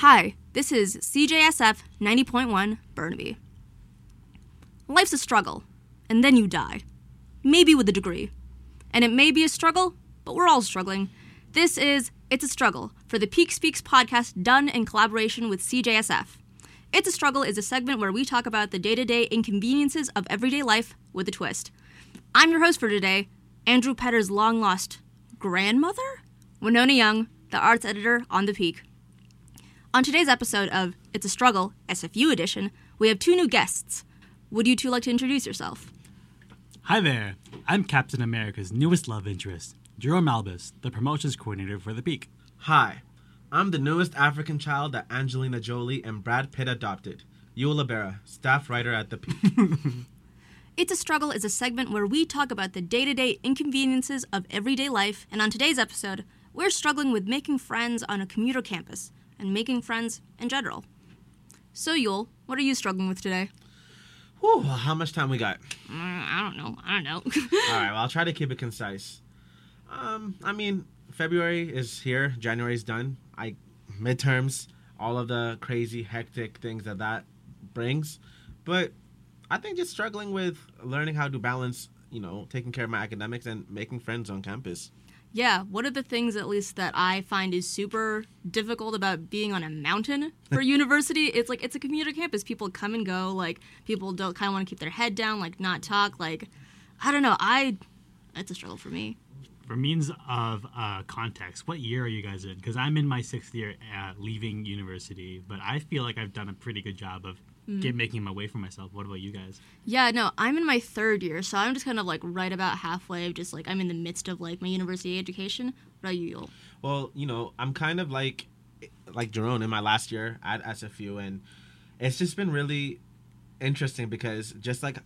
Hi, this is CJSF 90.1 Burnaby. Life's a struggle, and then you die. Maybe with a degree. And it may be a struggle, but we're all struggling. This is It's a Struggle for the Peak Speaks podcast done in collaboration with CJSF. It's a Struggle is a segment where we talk about the day to day inconveniences of everyday life with a twist. I'm your host for today, Andrew Petter's long lost grandmother? Winona Young, the arts editor on The Peak. On today's episode of It's a Struggle, SFU edition, we have two new guests. Would you two like to introduce yourself? Hi there. I'm Captain America's newest love interest, Geron Malbas, the promotions coordinator for The Peak. Hi, I'm the newest African child that Angelina Jolie and Brad Pitt adopted. Youeal Abera, staff writer at The Peak. It's a Struggle is a segment where we talk about the day to day inconveniences of everyday life, and on today's episode, we're struggling with making friends on a commuter campus and making friends in general. So, Youeal, what are you struggling with today? Whew, how much time we got? Mm, I don't know. I don't know. All right, well, I'll try to keep it concise. Um, I mean, February is here, January's done. I midterms, all of the crazy, hectic things that that brings, but I think just struggling with learning how to balance, you know, taking care of my academics and making friends on campus. Yeah, one of the things, at least, that I find is super difficult about being on a mountain for university, it's like it's a commuter campus. People come and go. Like, people don't kind of want to keep their head down, like, not talk. Like, I don't know. I, it's a struggle for me. For means of uh, context, what year are you guys in? Because I'm in my sixth year at leaving university, but I feel like I've done a pretty good job of Mm. get, making my way for myself. What about you guys? Yeah, no, I'm in my third year, so I'm just kind of like right about halfway of just like I'm in the midst of like my university education. What about you, Youeal? Well, you know, I'm kind of like like Geron in my last year at SFU, and it's just been really interesting because just like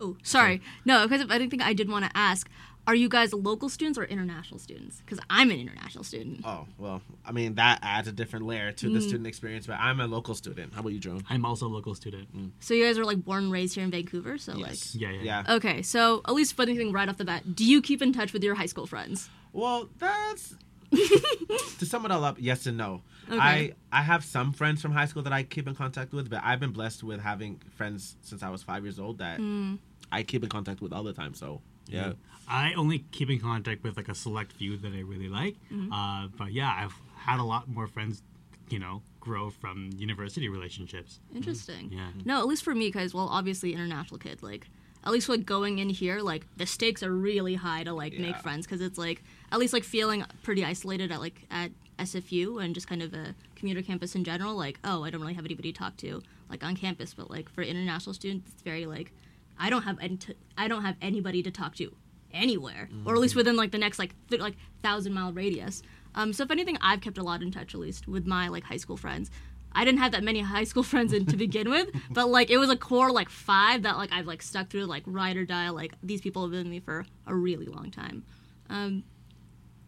Oh, sorry. No, because I didn't think I did want to ask. Are you guys local students or international students? Because I'm an international student. oh well, I mean that adds a different layer to the mm. student experience. But I'm a local student. How about you, Geron? I'm also a local student. Mm. So you guys are like born and raised here in Vancouver. So Yes. Yeah, yeah. Yeah. okay. So at least funny thing right off the bat, do you keep in touch with your high school friends? Well, that's to sum it all up. Yes and no. Okay. I I have some friends from high school that I keep in contact with, but I've been blessed with having friends since I was five years old that mm. I keep in contact with all the time. So yeah. I only keep in contact with like a select few that I really like. Uh, but yeah, I've had a lot more friends, you know, grow from university relationships. Interesting. Yeah. No, at least for me, because well, obviously international kid. Like, at least like going in here, like the stakes are really high to like make friends because it's like at least like feeling pretty isolated at like at SFU and just kind of a commuter campus in general. Like, oh, I don't really have anybody to talk to like on campus. But like for international students, it's very like I don't have any t- I don't have anybody to talk to anywhere, or at least within like the next like th- like thousand mile radius. Um, so if anything, I've kept a lot in touch at least with my like high school friends. I didn't have that many high school friends in, to begin with, but like it was a core like five that like I've like stuck through like ride or die. Like these people have been with me for a really long time. Um,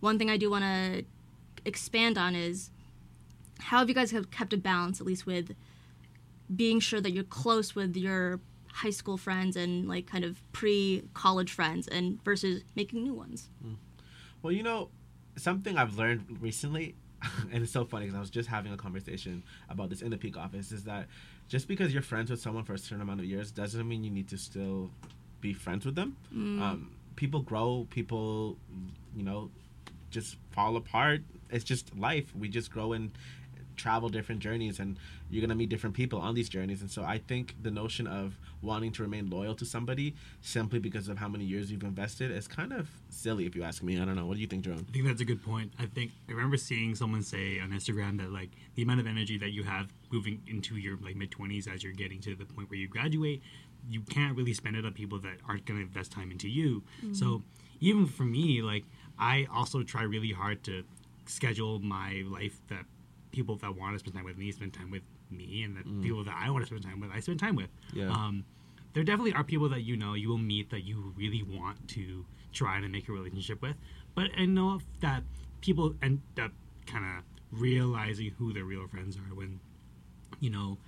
one thing I do want to expand on is how have you guys have kept a balance at least with being sure that you're close with your high school friends and like kind of pre-college friends and versus making new ones. Well, you know, something I've learned recently, and it's so funny because I was just having a conversation about this in the peak office, is that just because you're friends with someone for a certain amount of years doesn't mean you need to still be friends with them. Um, people grow, people, you know, just fall apart. It's just life. We just grow and travel different journeys and you're going to meet different people on these journeys and so i think the notion of wanting to remain loyal to somebody simply because of how many years you've invested is kind of silly if you ask me i don't know what do you think geron I think that's a good point. I think I remember seeing someone say on Instagram that like the amount of energy that you have moving into your like mid twenties as you're getting to the point where you graduate, you can't really spend it on people that aren't going to invest time into you. Mm-hmm. So even for me, like I also try really hard to schedule my life that people that want to spend time with me spend time with me, and that mm. people that I want to spend time with I spend time with. Yeah. Um, there definitely are people that you know you will meet that you really want to try to make a relationship with. But I know that people end up kind of realizing who their real friends are when, you know,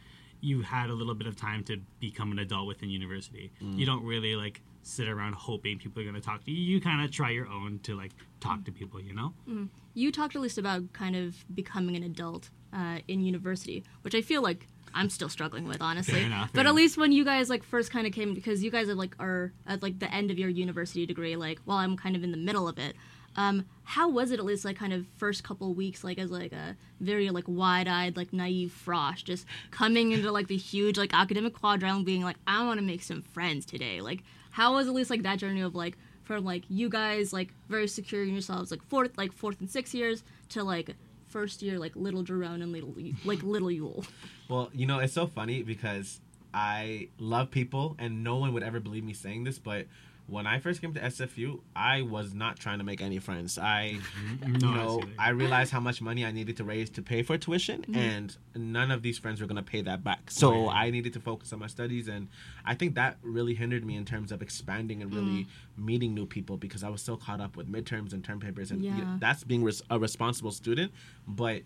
you had a little bit of time to become an adult within university. Mm. You don't really like sit around hoping people are going to talk to you. You kind of try your own to like talk to people, you know? Mm. You talked at least about kind of becoming an adult uh, in university, which I feel like I'm still struggling with, honestly. Fair enough, but fair at least when you guys like first kind of came, because you guys are like are at like the end of your university degree, like while I'm kind of in the middle of it. Um, how was it at least like kind of first couple weeks, like as like a very like wide-eyed, like naive frosh, just coming into like the huge like academic quadrangle, being like, I want to make some friends today. Like, how was at least like that journey of like from like you guys like very secure in yourselves, like fourth like fourth and sixth years to like first year like little Geron and little like little Youeal. Well, you know, it's so funny because I love people, and no one would ever believe me saying this, but when I first came to SFU, I was not trying to make any friends. I, No, you know. I realized how much money I needed to raise to pay for tuition, and none of these friends were going to pay that back. So Right. I needed to focus on my studies, and I think that really hindered me in terms of expanding and really meeting new people because I was so caught up with midterms and term papers, and you- Yeah. that's being res- a responsible student, but.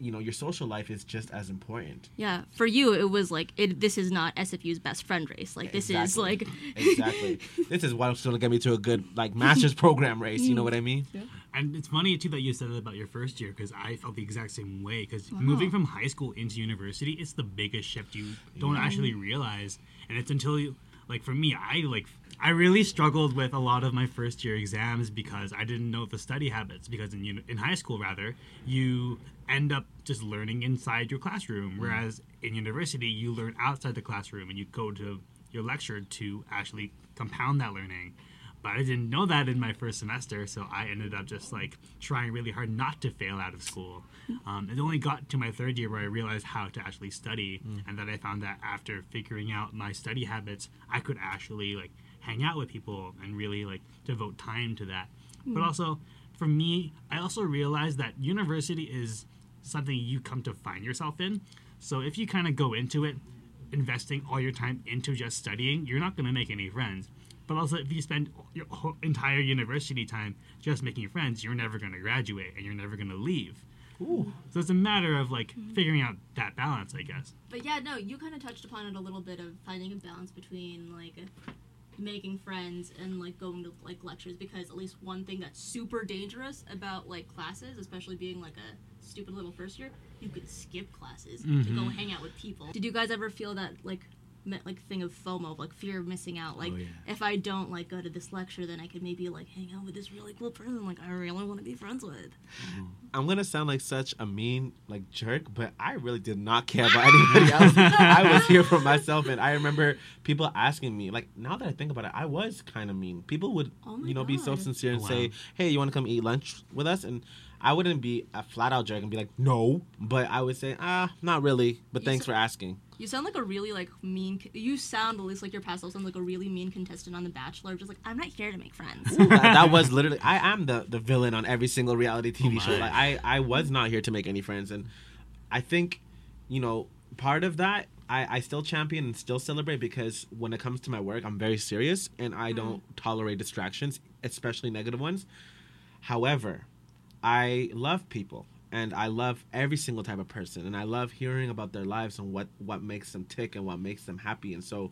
You know, your social life is just as important. Yeah, for you it was like it. This is not SFU's best friend race. Like this is like exactly. This is what's going to get me to a good like master's program race. You know what I mean? And it's funny too that you said that about your first year because I felt the exact same way. Because moving from high school into university, it's the biggest shift you don't actually realize, and it's until you like for me, I like I really struggled with a lot of my first year exams because I didn't know the study habits. Because in in high school, rather, you end up just learning inside your classroom, mm. whereas in university, you learn outside the classroom and you go to your lecture to actually compound that learning but I didn't know that in my first semester, so I ended up just like trying really hard not to fail out of school. Um, it only got to my third year where I realized how to actually study, and that I found that after figuring out my study habits, I could actually like hang out with people and really like devote time to that. But also, for me, I also realized that university is something you come to find yourself in. So if you kind of go into it investing all your time into just studying, you're not going to make any friends. But also, if you spend your whole entire university time just making friends, you're never going to graduate and you're never going to leave. Ooh. So it's a matter of like figuring out that balance, I guess. But yeah, no, you kind of touched upon it a little bit of finding a balance between like making friends and like going to like lectures because at least one thing that's super dangerous about like classes, especially being like a stupid little first year, you could skip classes to go Mhm. hang out with people. Did you guys ever feel that like me- like thing of FOMO, of, like fear of missing out? Like Oh, yeah. if I don't like go to this lecture, then I could maybe like hang out with this really cool person like I really want to be friends with. I'm gonna sound like such a mean like jerk, but I really did not care about anybody else. I was here for myself, and I remember people asking me. Like now that I think about it, I was kind of mean. People would, Oh you know, be so sincere and Wow. say, "Hey, you want to come eat lunch with us?" And I wouldn't be a flat out jerk and be like, "No," but I would say, "Ah, not really." But You thanks said- for asking. You sound like a really like mean. You sound at least like your past self sounds like a really mean contestant on The Bachelor. Just like I'm not here to make friends. that, that was literally I am the the villain on every single reality TV Oh show. Like I I was not here to make any friends, and I think you know part of that I I still champion and still celebrate because when it comes to my work, I'm very serious and I mm-hmm. don't tolerate distractions, especially negative ones. However, I love people and I love every single type of person and I love hearing about their lives and what what makes them tick and what makes them happy and so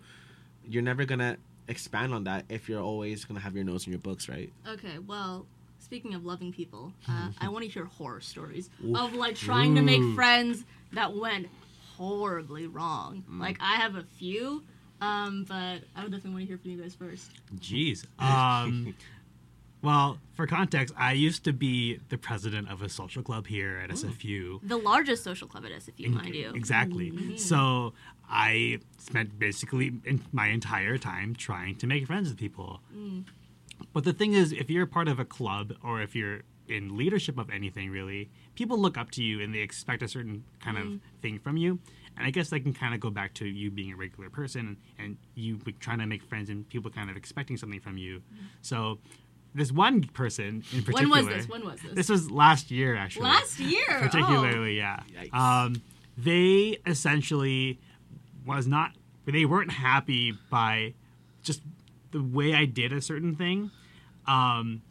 you're never going to expand on that if you're always going to have your nose in your books, right? okay, well, speaking of loving people, uh, I want to hear horror stories of like trying to make friends that went horribly wrong. Like I have a few, um, but I would definitely want to hear from you guys first. Jeez. Um, well, for context, I used to be the president of a social club here at SFU. The largest social club at SFU, In- mind you. Exactly. Mm-hmm. So I spent basically my entire time trying to make friends with people. Mm. But the thing is, if you're part of a club or if you're in leadership of anything, really, people look up to you and they expect a certain kind of mm. thing from you. And I guess that can kind of go back to you being a regular person and you trying to make friends and people kind of expecting something from you. Mm. So this one person in particular. When was this? When was this? This was last year, actually Last year. oh. particularly yeah Yikes. um, they essentially was not they weren't happy by just the way i did a certain thing um,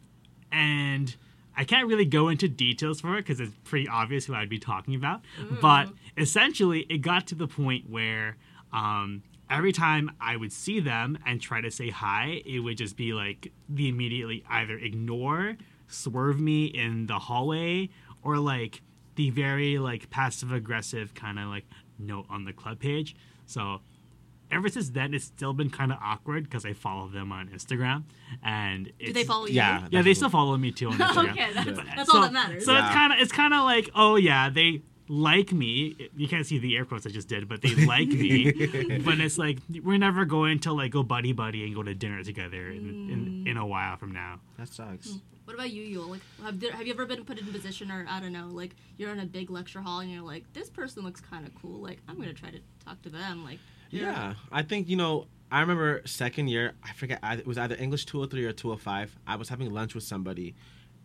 and I can't really go into details for it because it's pretty obvious who I'd be talking about. But essentially, it got to the point where um, every time I would see them and try to say hi, it would just be like the immediately either ignore, swerve me in the hallway, or like the very like passive aggressive kind of like note on the club page. So ever since then, it's still been kind of awkward because I follow them on Instagram, and it's, Do they follow you? Yeah. Yeah, they still follow me too on Instagram. okay, that's, Yeah. that's so, all that matters. So Yeah. it's kind of it's kind of like oh yeah they like me. You can't see the air quotes I just did, but they like me. but it's like we're never going to like go buddy buddy and go to dinner together in, in, mm. in a while from now. That sucks. Mm. What about you, Youeal? Like, have, there, have you ever been put in a position, or I don't know, like you're in a big lecture hall and you're like, this person looks kind of cool. Like, I'm gonna try to talk to them. Like, Yeah, I think you know. I remember second year. I forget. It was either English 203 or 205. I was having lunch with somebody,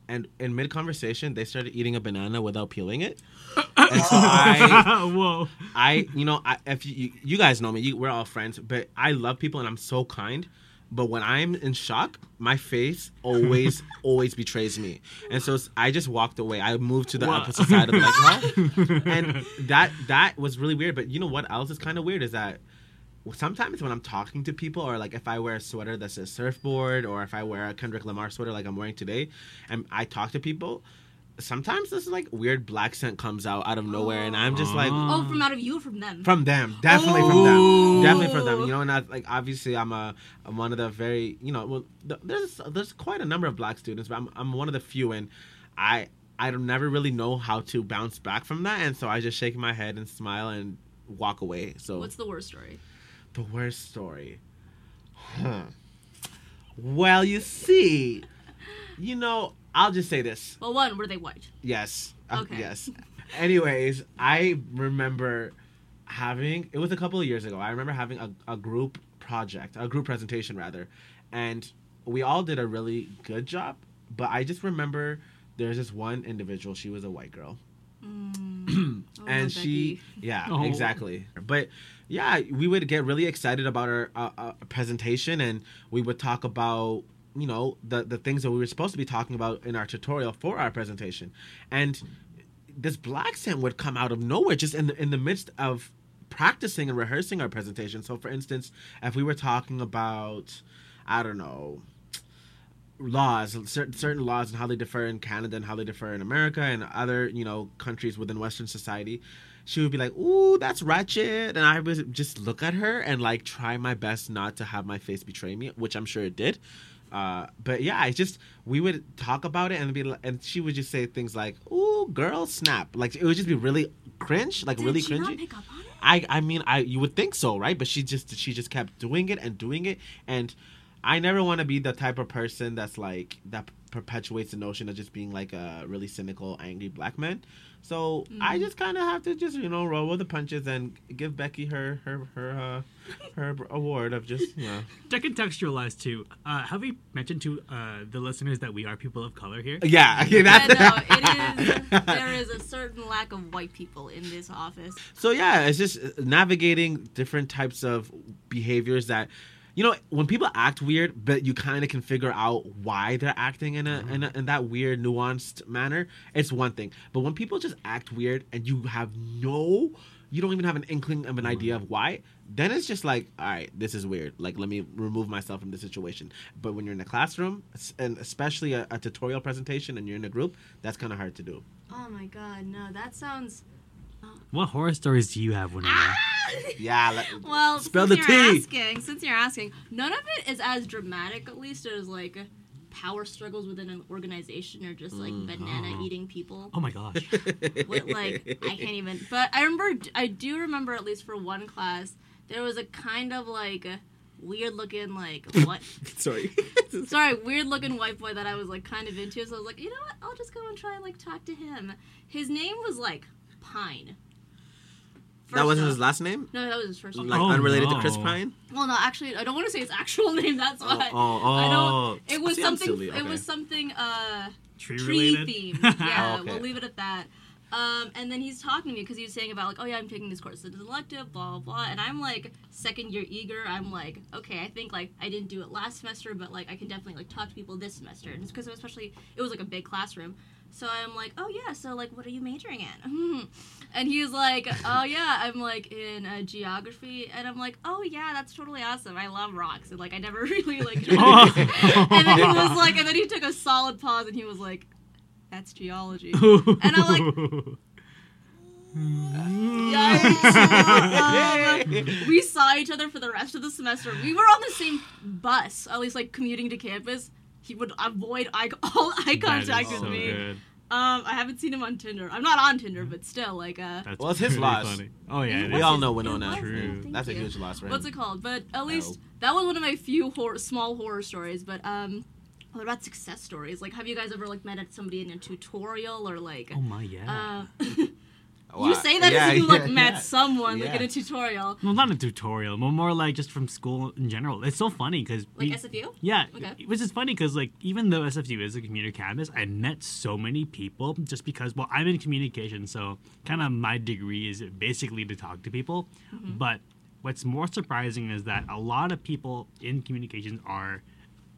and in mid conversation, they started eating a banana without peeling it. And so I, Whoa. I, you know, I, if you, you, you guys know me, you, we're all friends, but I love people and I'm so kind. But when I'm in shock, my face always, always betrays me, and so I just walked away. I moved to the What? opposite side of the hall, and that that was really weird. But you know what else is kind of weird is that sometimes when I'm talking to people, or like if I wear a sweater that says surfboard, or if I wear a Kendrick Lamar sweater like I'm wearing today, and I talk to people, sometimes this like weird black scent comes out out of nowhere, and I'm just like. Oh. oh, from out of you from them? From them, definitely from them, oh. definitely from them. You know, and I, like obviously, I'm a I'm one of the very you know well th- there's there's quite a number of black students, but I'm I'm one of the few, and I I don't never really know how to bounce back from that, and so I just shake my head and smile and walk away. So What's the worst story? The worst story, huh? Well, you see, you know, I'll just say this. Well, one, were they white? Yes. Uh, Okay. yes. Anyways, I remember having it was a couple of years ago. I remember having a, a group project, a group presentation rather, and we all did a really good job. But I just remember there's this one individual. She was a white girl, Mm. Oh, and Becky. she, yeah, Oh. exactly. But yeah, we would get really excited about our uh, uh, presentation, and we would talk about you know the the things that we were supposed to be talking about in our tutorial for our presentation, and this black scent would come out of nowhere just in the, in the midst of practicing and rehearsing our presentation. So, for instance, if we were talking about, I don't know, laws, certain certain laws and how they differ in Canada and how they differ in America and other you know countries within Western society. She would be like, "Ooh, that's ratchet," and I would just look at her and like try my best not to have my face betray me, which I'm sure it did. Uh, but yeah, I just we would talk about it and be and she would just say things like, "Ooh, girl, snap!" Like it would just be really cringe, like Did really she cringy. not pick up on it? I I mean I you would think so, right? But she just she just kept doing it and doing it and I never want to be the type of person that's like that perpetuates the notion of just being like a really cynical, angry black man. So I just kind of have to just you know roll with the punches and give Becky her her her uh, her award of just you know To contextualize too, uh, have we mentioned to uh, the listeners that we are people of color here? yeah. Okay, Yeah, that's no, it is. There is a certain lack of white people in this office. So yeah, it's just navigating different types of behaviors that you know when people act weird, but you kind of can figure out why they're acting in a, mm-hmm. in a in that weird nuanced manner. It's one thing, but when people just act weird and you have no, you don't even have an inkling of an mm-hmm. idea of why, then it's just like, all right, this is weird. Like let me remove myself from the situation. But when you're in a classroom, and especially a, a tutorial presentation, and you're in a group, that's kind of hard to do. Oh my god, no, that sounds. What horror stories do you have, Winona? Yeah. Let, Well, Spill since the you're tea. asking, since you're asking, none of it is as dramatic, at least, as like power struggles within an organization or just like Mm. banana eating people. Oh my gosh. With, like I can't even. But I remember, I do remember at least for one class, there was a kind of like weird looking like what? Sorry. Sorry, weird looking white boy that I was like kind of into. So I was like, you know what? I'll just go and try and like talk to him. His name was like Pine. that wasn't off- his last name. No, that was his first name. Like Oh, unrelated no. to Chris Pine. Well, no, actually, I don't want to say his actual name. That's Oh, why. oh, I oh. don't. It was See, something. silly, It was something. Uh, Tree tree related? themed. Yeah, Oh, okay. we'll leave it at that. Um, and then he's talking to me because he was saying about like, oh yeah, I'm taking this course, it's an elective, blah blah blah. And I'm like second year eager. I'm like, okay, I think like I didn't do it last semester, but like I can definitely like talk to people this semester. And it's because especially it was like a big classroom. So I'm like, oh yeah, so like, what are you majoring in? and he's like, oh yeah, I'm like in uh, geography, and I'm like, oh yeah, that's totally awesome. I love rocks, and like I never really like. and then he was like, and then he took a solid pause, and he was like, that's geology. and I'm like. Um, we saw each other for the rest of the semester. We were on the same bus, at least like commuting to campus. He would avoid eye, all eye contact with so me. good. Um, I haven't seen him on Tinder. I'm not on Tinder, but still, like, uh, That's Well, it's his loss. funny. Oh yeah, it We is. all know It Winona. was, True. That's a you. huge loss for him. what's it called? But at least Oh. that was one of my few horror, small horror stories. But um, what about success stories? Like, have you guys ever like met at somebody in a tutorial or like? Oh my yeah. Uh, Wow. you say that Yeah, as if you like yeah, met yeah. someone like in a tutorial, well, not a tutorial, but more like just from school in general. It's so funny because like SFU. Yeah, Okay. which is funny because like even though SFU is a community campus, I met so many people just because well I'm in communication, so kind of my degree is basically to talk to people. But what's more surprising is that a lot of people in communications are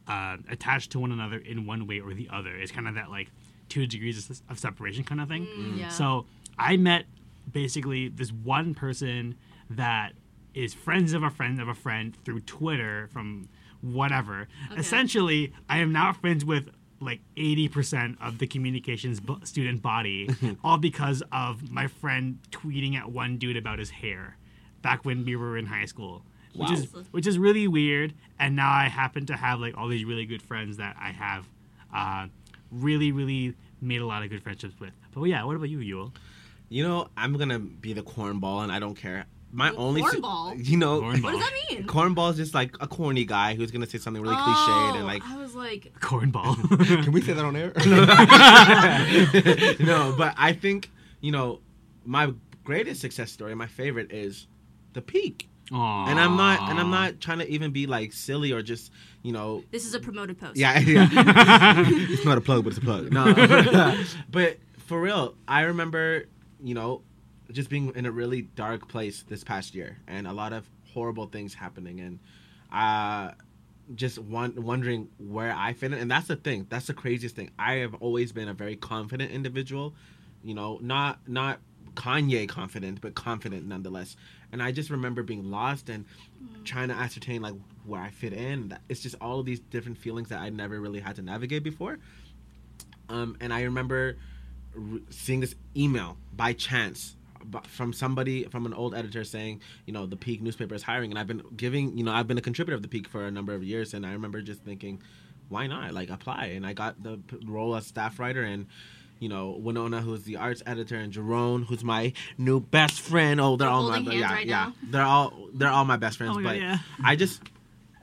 uh, attached to one another in one way or the other. It's kind of that like two degrees of, of separation kind of thing. Mm, yeah. So I met basically this one person that is friends of a friend of a friend through Twitter from whatever. Okay. Essentially, I am now friends with like 80% of the communications bo- student body, all because of my friend tweeting at one dude about his hair back when we were in high school. Which is which is really weird, and now I happen to have like all these really good friends that I have, uh, really really made a lot of good friendships with. But yeah, what about you, Youeal? You know, I'm gonna be the cornball, and I don't care. My only, si- Cornball? you know, Cornball. What does that mean? cornball is just like a corny guy who's gonna say something really oh, cliched and like. I was like, Cornball. Can we say that on air? no, but I think you know, my greatest success story, my favorite is the peak. Aww. And I'm not, and I'm not trying to even be like silly or just, you know, this is a promoted post. yeah, yeah. it's not a plug, but it's a plug. No, but for real, I remember, you know, just being in a really dark place this past year, and a lot of horrible things happening, and uh, just one, wondering where I fit in. And that's the thing. That's the craziest thing. I have always been a very confident individual. You know, not not Kanye confident, but confident nonetheless. And I just remember being lost and trying to ascertain like where I fit in. It's just all of these different feelings that I never really had to navigate before. Um, and I remember re- seeing this email by chance from somebody from an old editor saying, you know, the Peak newspaper is hiring, and I've been giving, you know, I've been a contributor of the Peak for a number of years, and I remember just thinking, why not? Like apply, and I got the role as staff writer, and you know, Winona, who's the arts editor, and Geron, who's my new best friend. Oh, they're We're all my hands yeah, right yeah. now. They're all they're all my best friends. Oh but yeah. I just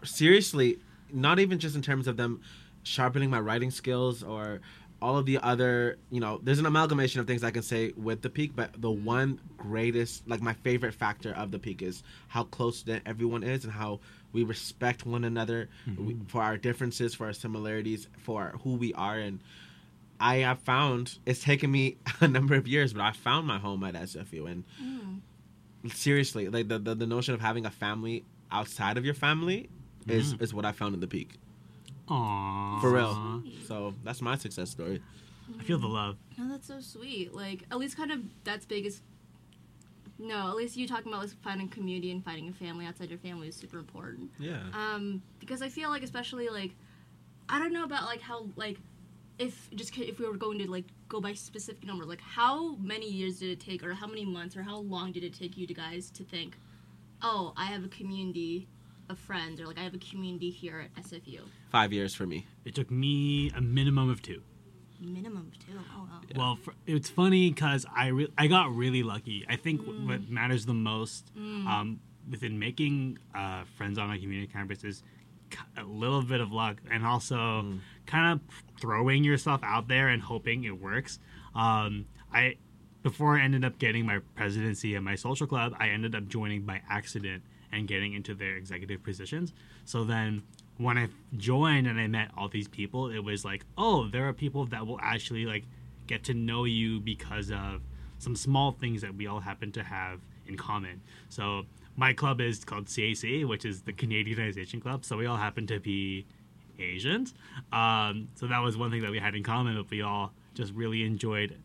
seriously, not even just in terms of them sharpening my writing skills or all of the other, you know, there's an amalgamation of things I can say with the peak, but the one greatest, like my favorite factor of the peak is how close that everyone is and how we respect one another mm-hmm. we, for our differences, for our similarities, for who we are. And I have found it's taken me a number of years, but I found my home at SFU. And mm. seriously, like the, the, the notion of having a family outside of your family is, mm-hmm. is what I found in the peak. Aww. For real. So that's my success story. I feel the love. No, that's so sweet. Like at least kind of that's big as. No, at least you talking about like finding community and finding a family outside your family is super important. Yeah. Um, because I feel like especially like, I don't know about like how like, if just if we were going to like go by specific numbers, like how many years did it take, or how many months, or how long did it take you to guys to think, oh, I have a community of friends, or like I have a community here at SFU. Five years for me. It took me a minimum of two. Minimum of two. Oh wow. Well, for, it's funny because I re- I got really lucky. I think wh- what matters the most um, within making uh, friends on a community campus is a little bit of luck and also kind of throwing yourself out there and hoping it works. Um, I before I ended up getting my presidency at my social club, I ended up joining by accident and getting into their executive positions. So then when I joined and I met all these people, it was like, oh, there are people that will actually like get to know you because of some small things that we all happen to have in common. So my club is called CAC, which is the Canadianization Club. So we all happen to be Asians. Um, so that was one thing that we had in common, but we all just really enjoyed,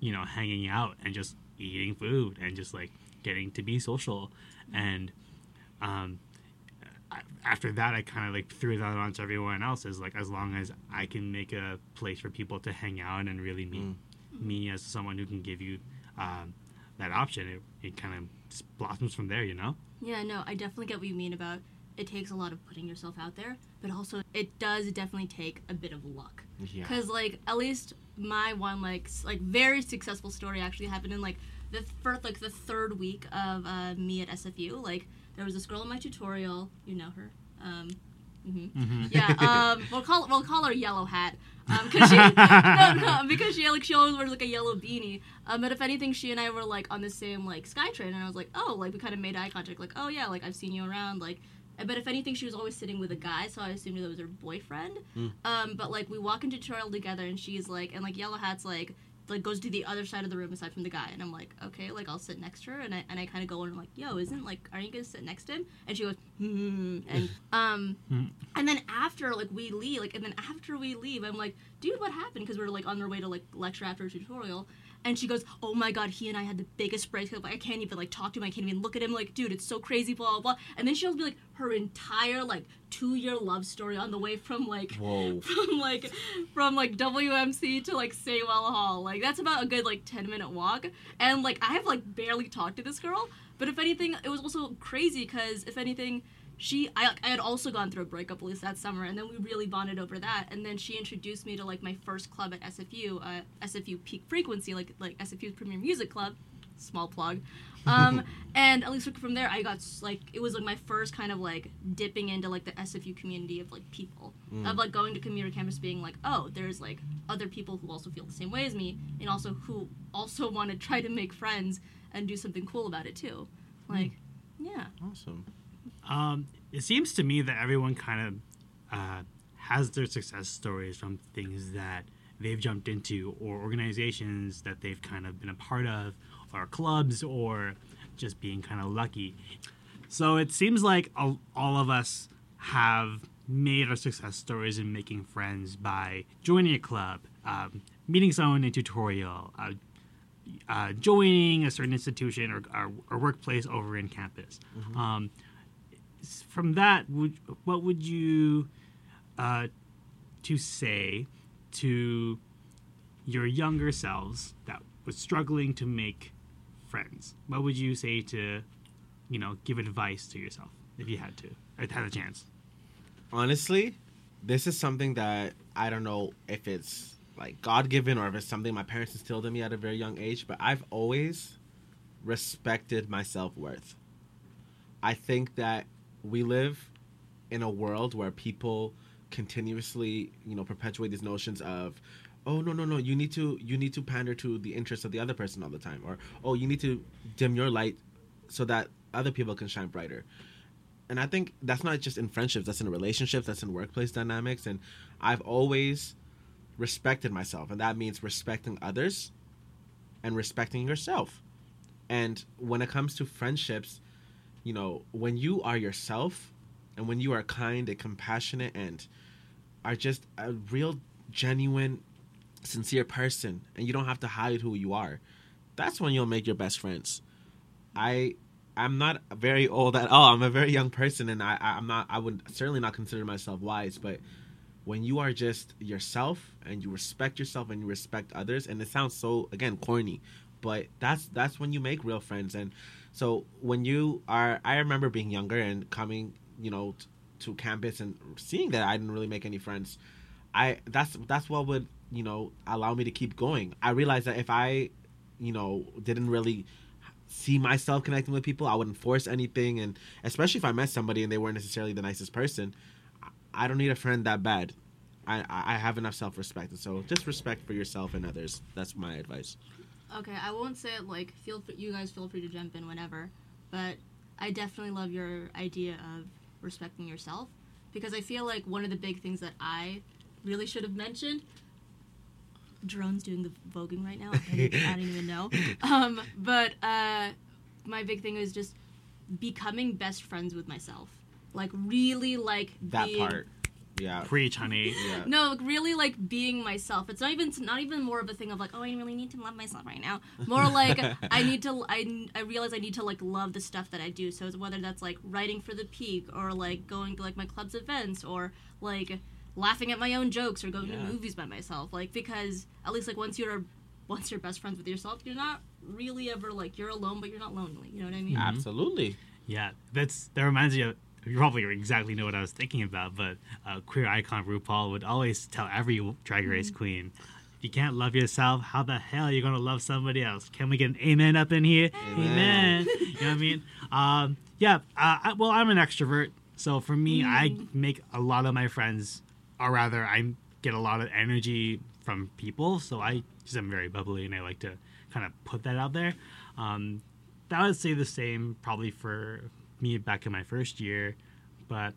you know, hanging out and just eating food and just like getting to be social. And um, after that, I kind of like threw that on to everyone else as like as long as I can make a place for people to hang out and really meet me as someone who can give you um, that option, it, it kind of just blossoms from there, you know. Yeah, no, I definitely get what you mean about it takes a lot of putting yourself out there, but also it does definitely take a bit of luck. Yeah. Cause like at least my one like like very successful story actually happened in like the first like the third week of uh, me at SFU. Like there was this girl in my tutorial, you know her. Um, mhm. Yeah, um, we'll call we'll call her Yellow Hat, um, cause she no, no, because she like she always wears like a yellow beanie. Um, but if anything, she and I were like on the same like SkyTrain, and I was like, oh, like we kind of made eye contact, like, oh yeah, like I've seen you around, like. But if anything, she was always sitting with a guy, so I assumed that was her boyfriend. Um, but like we walk into tutorial together, and she's like, and like Yellow Hat's like, like goes to the other side of the room aside from the guy, and I'm like, okay, like I'll sit next to her, and I and I kind of go and I'm like, yo, isn't like, aren't you gonna sit next to him? And she goes, hmm, and um, and then after like we leave, like, and then after we leave, I'm like, dude, what happened? Because we are like on our way to like lecture after a tutorial. And she goes, "Oh my god, he and I had the biggest breakup. Like, I can't even like talk to him. I can't even look at him. Like, dude, it's so crazy." Blah blah. blah. And then she'll be like her entire like two year love story on the way from like Whoa. from like from like WMC to like Saywell Hall. Like that's about a good like ten minute walk. And like I have like barely talked to this girl, but if anything, it was also crazy because if anything, she I I had also gone through a breakup at least that summer, and then we really bonded over that. And then she introduced me to like my first club at SFU, uh, SFU Peak Frequency, like like SFU's premier music club. Small plug. Um, and at least from there, I got like it was like my first kind of like dipping into like the SFU community of like people of like going to commuter campus, being like, oh, there's like other people who also feel the same way as me, and also who also want to try to make friends and do something cool about it too. Like, yeah. Awesome. Um, it seems to me that everyone kind of uh, has their success stories from things that they've jumped into or organizations that they've kind of been a part of or clubs or just being kind of lucky. So it seems like all, all of us have made our success stories in making friends by joining a club, um, meeting someone in a tutorial, uh, uh, joining a certain institution or, or, or workplace over in campus. Um, s- from that, would what would you uh, to say to your younger selves that was struggling to make friends? What would you say to, you know, give advice to yourself if you had to, if had a chance? honestly, this is something that I don't know if it's like God given or if it's something my parents instilled in me at a very young age, but I've always respected my self worth. I think that we live in a world where people continuously, you know, perpetuate these notions of oh no no no you need to you need to pander to the interests of the other person all the time or oh you need to dim your light so that other people can shine brighter and I think that's not just in friendships, that's in relationships, that's in workplace dynamics. And I've always respected myself, and that means respecting others and respecting yourself. And when it comes to friendships, you know, when you are yourself and when you are kind and compassionate and are just a real, genuine, sincere person, and you don't have to hide who you are, that's when you'll make your best friends. I I'm not very old at all. I'm a very young person, and I, I'm not. I would certainly not consider myself wise. But when you are just yourself and you respect yourself and you respect others, and it sounds so again corny, but that's that's when you make real friends. And so when you are, I remember being younger and coming, you know, t- to campus and seeing that I didn't really make any friends. I that's that's what would you know allow me to keep going. I realized that if I, you know, didn't really see myself connecting with people. I wouldn't force anything, and especially if I met somebody and they weren't necessarily the nicest person, I- don't need a friend that bad. I I I have enough self respect, and so just respect for yourself and others. That's my advice. Okay, I won't say it like feel free, you guys feel free to jump in whenever, but I definitely love your idea of respecting yourself because I feel like one of the big things that I really should have mentioned Geron's doing the voguing right now. I didn't, I didn't even know. Um, but uh, my big thing is just becoming best friends with myself. Like really like That being, part. Yeah. Preach, honey. Yeah. No, like, really like being myself. It's not even it's not even more of a thing of like, oh, I really need to love myself right now. More like I need to I, I realize I need to like love the stuff that I do. So whether that's like writing for the peak or like going to like my club's events or like laughing at my own jokes or going Yeah. to movies by myself. Like because at least like once you're once you're best friends with yourself, you're not really ever like you're alone, but you're not lonely. You know what I mean? Mm-hmm. Absolutely. Yeah, that's that reminds me of. You probably exactly know what I was thinking about, but uh, queer icon RuPaul would always tell every Drag Race queen, "If you can't love yourself, how the hell are you gonna love somebody else?" Can we get an amen up in here? Amen. you know what I mean? Um, yeah. Uh, I, well, I'm an extrovert, so for me, I make a lot of my friends, or rather, I get a lot of energy from people. So I just am very bubbly, and I like to kind of put that out there. Um, that would say the same probably for me back in my first year, but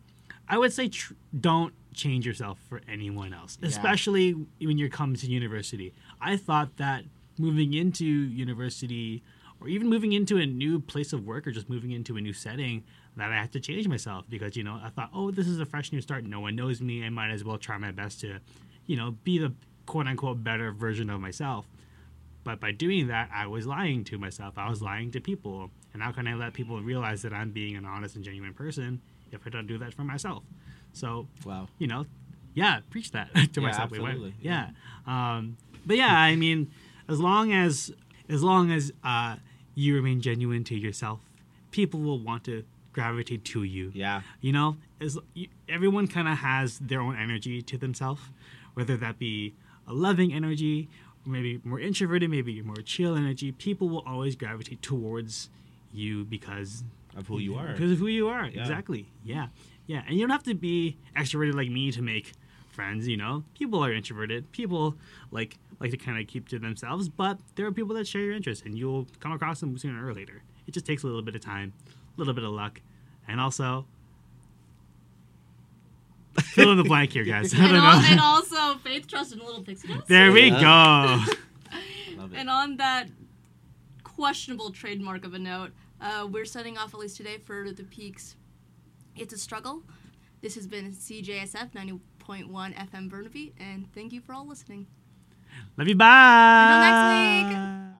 I would say tr- don't change yourself for anyone else, Yeah. especially when you're coming to university. I thought that moving into university or even moving into a new place of work or just moving into a new setting that I had to change myself because you know I thought oh this is a fresh new start no one knows me I might as well try my best to you know be the quote unquote better version of myself but by doing that, I was lying to myself. I was lying to people. And how can I let people realize that I'm being an honest and genuine person if I don't do that for myself? So, Wow. you know, yeah, preach that to Yeah, myself. Absolutely. Yeah. Um, but yeah, I mean, as long as as long as uh, you remain genuine to yourself, people will want to gravitate to you. Yeah. You know, as you, everyone kind of has their own energy to themselves, whether that be a loving energy, maybe more introverted, maybe more chill energy. People will always gravitate towards you because Of who you are. because of who you are. Yeah. Exactly. Yeah. Yeah. And you don't have to be extroverted like me to make friends, you know. People are introverted. People like like to kind of keep to themselves, but there are people that share your interests and you'll come across them sooner or later. It just takes a little bit of time, a little bit of luck, and also fill in the blank here, guys. I And, don't al- know. and also faith, trust, and little pixie dust. There we Yeah. go. Love it. And on that questionable trademark of a note, uh, we're setting off at least today for the peaks. It's a struggle. This has been CJSF 90.1 FM Burnaby, and thank you for all listening. Love you. Bye. Until next week.